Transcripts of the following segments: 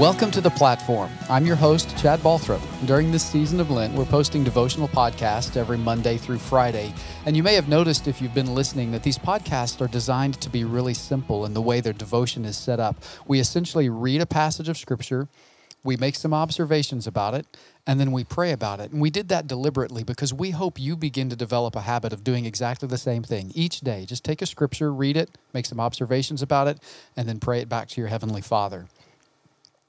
Welcome to the platform. I'm your host, Chad Balthrop. During this season of Lent, we're posting devotional podcasts every Monday through Friday. And you may have noticed if you've been listening that these podcasts are designed to be really simple in the way their devotion is set up. We essentially read a passage of Scripture, we make some observations about it, and then we pray about it. And we did that deliberately because we hope you begin to develop a habit of doing exactly the same thing each day. Just take a scripture, read it, make some observations about it, and then pray it back to your Heavenly Father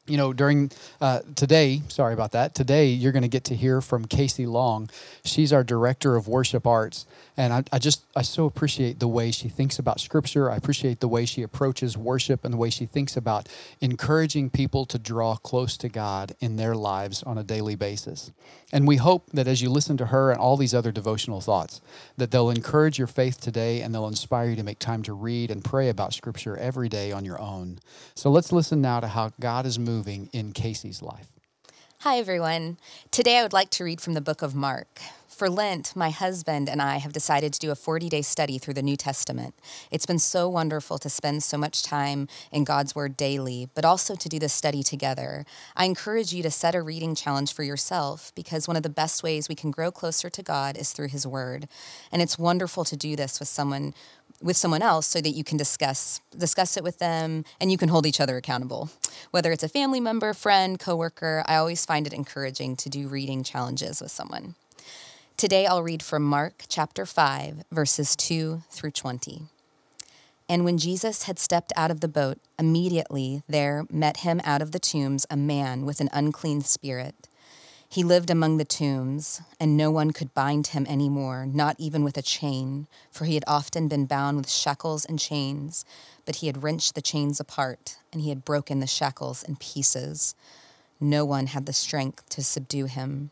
you know, during uh, today, sorry about that. Today, you're going to get to hear from Casey Long. She's our director of worship arts, and I, I, just I so appreciate the way she thinks about Scripture. I appreciate the way she approaches worship and the way she thinks about encouraging people to draw close to God in their lives on a daily basis. And we hope that as you listen to her and all these other devotional thoughts, that they'll encourage your faith today and they'll inspire you to make time to read and pray about Scripture every day on your own. So let's listen now to how God is moving in Casey's life. Hi, everyone. Today I would like to read from the book of Mark. For Lent, my husband and I have decided to do a 40 day study through the New Testament. It's been so wonderful to spend so much time in God's Word daily, but also to do this study together. I encourage you to set a reading challenge for yourself because one of the best ways we can grow closer to God is through His Word. And it's wonderful to do this with someone with someone else so that you can discuss discuss it with them and you can hold each other accountable whether it's a family member friend coworker i always find it encouraging to do reading challenges with someone Today I'll read from Mark chapter 5, verses 2 through 20. And when Jesus had stepped out of the boat, immediately there met him out of the tombs a man with an unclean spirit. He lived among the tombs, and no one could bind him any more, not even with a chain, for he had often been bound with shackles and chains. But he had wrenched the chains apart, and he had broken the shackles in pieces. No one had the strength to subdue him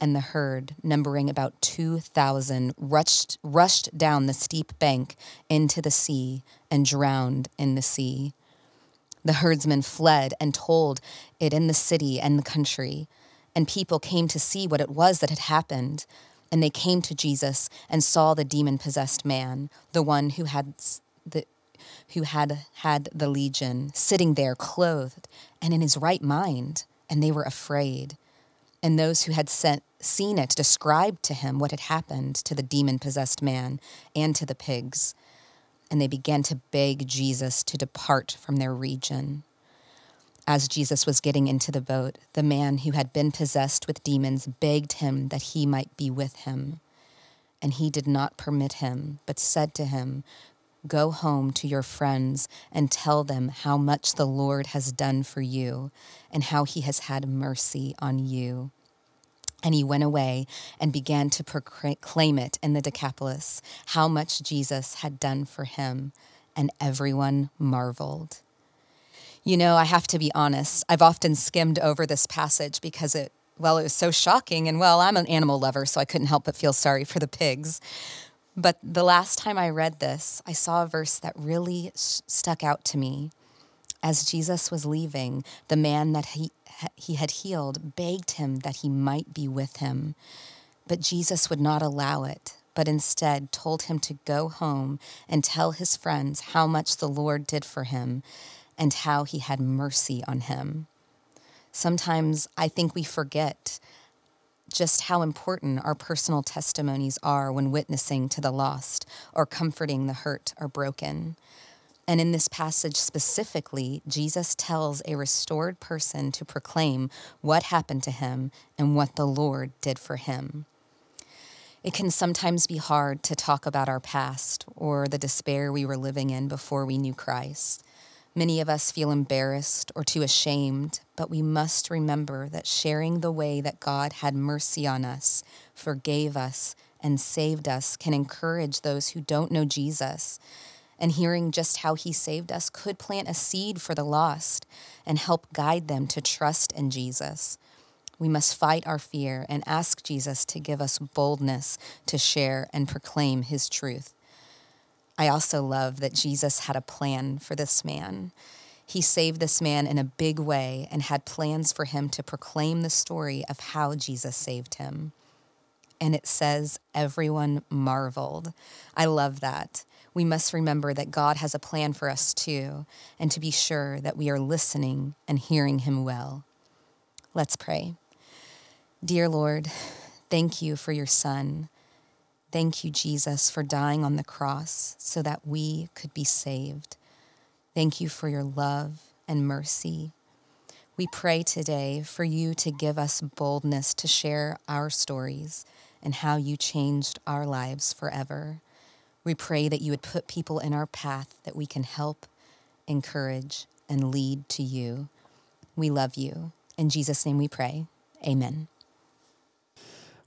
and the herd, numbering about 2,000, rushed, rushed down the steep bank into the sea and drowned in the sea. The herdsmen fled and told it in the city and the country, and people came to see what it was that had happened. And they came to Jesus and saw the demon possessed man, the one who had the who had had the legion, sitting there clothed and in his right mind, and they were afraid. And those who had sent, seen it described to him what had happened to the demon possessed man and to the pigs. And they began to beg Jesus to depart from their region. As Jesus was getting into the boat, the man who had been possessed with demons begged him that he might be with him. And he did not permit him, but said to him, Go home to your friends and tell them how much the Lord has done for you and how he has had mercy on you. And he went away and began to proclaim it in the Decapolis, how much Jesus had done for him, and everyone marveled. You know, I have to be honest, I've often skimmed over this passage because it, well, it was so shocking, and well, I'm an animal lover, so I couldn't help but feel sorry for the pigs. But the last time I read this, I saw a verse that really stuck out to me. As Jesus was leaving, the man that he, he had healed begged him that he might be with him. But Jesus would not allow it, but instead told him to go home and tell his friends how much the Lord did for him and how he had mercy on him. Sometimes I think we forget just how important our personal testimonies are when witnessing to the lost or comforting the hurt or broken. And in this passage specifically, Jesus tells a restored person to proclaim what happened to him and what the Lord did for him. It can sometimes be hard to talk about our past or the despair we were living in before we knew Christ. Many of us feel embarrassed or too ashamed, but we must remember that sharing the way that God had mercy on us, forgave us, and saved us can encourage those who don't know Jesus. And hearing just how he saved us could plant a seed for the lost and help guide them to trust in Jesus. We must fight our fear and ask Jesus to give us boldness to share and proclaim his truth. I also love that Jesus had a plan for this man. He saved this man in a big way and had plans for him to proclaim the story of how Jesus saved him. And it says, everyone marveled. I love that. We must remember that God has a plan for us too, and to be sure that we are listening and hearing him well. Let's pray. Dear Lord, thank you for your Son. Thank you, Jesus, for dying on the cross so that we could be saved. Thank you for your love and mercy. We pray today for you to give us boldness to share our stories and how you changed our lives forever. We pray that you would put people in our path that we can help, encourage, and lead to you. We love you. In Jesus' name we pray. Amen.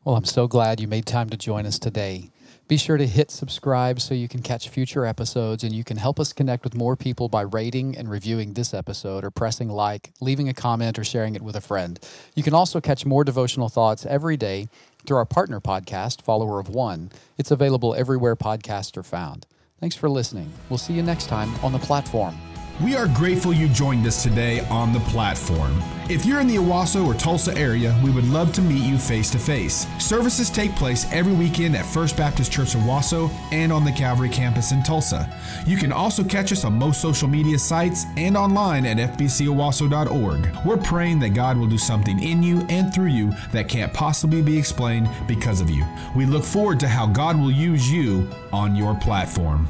Well, I'm so glad you made time to join us today. Be sure to hit subscribe so you can catch future episodes and you can help us connect with more people by rating and reviewing this episode or pressing like, leaving a comment, or sharing it with a friend. You can also catch more devotional thoughts every day through our partner podcast, Follower of One. It's available everywhere podcasts are found. Thanks for listening. We'll see you next time on the platform. We are grateful you joined us today on the platform. If you're in the Owasso or Tulsa area, we would love to meet you face to face. Services take place every weekend at First Baptist Church Owasso and on the Calvary campus in Tulsa. You can also catch us on most social media sites and online at fbcowasso.org. We're praying that God will do something in you and through you that can't possibly be explained because of you. We look forward to how God will use you on your platform.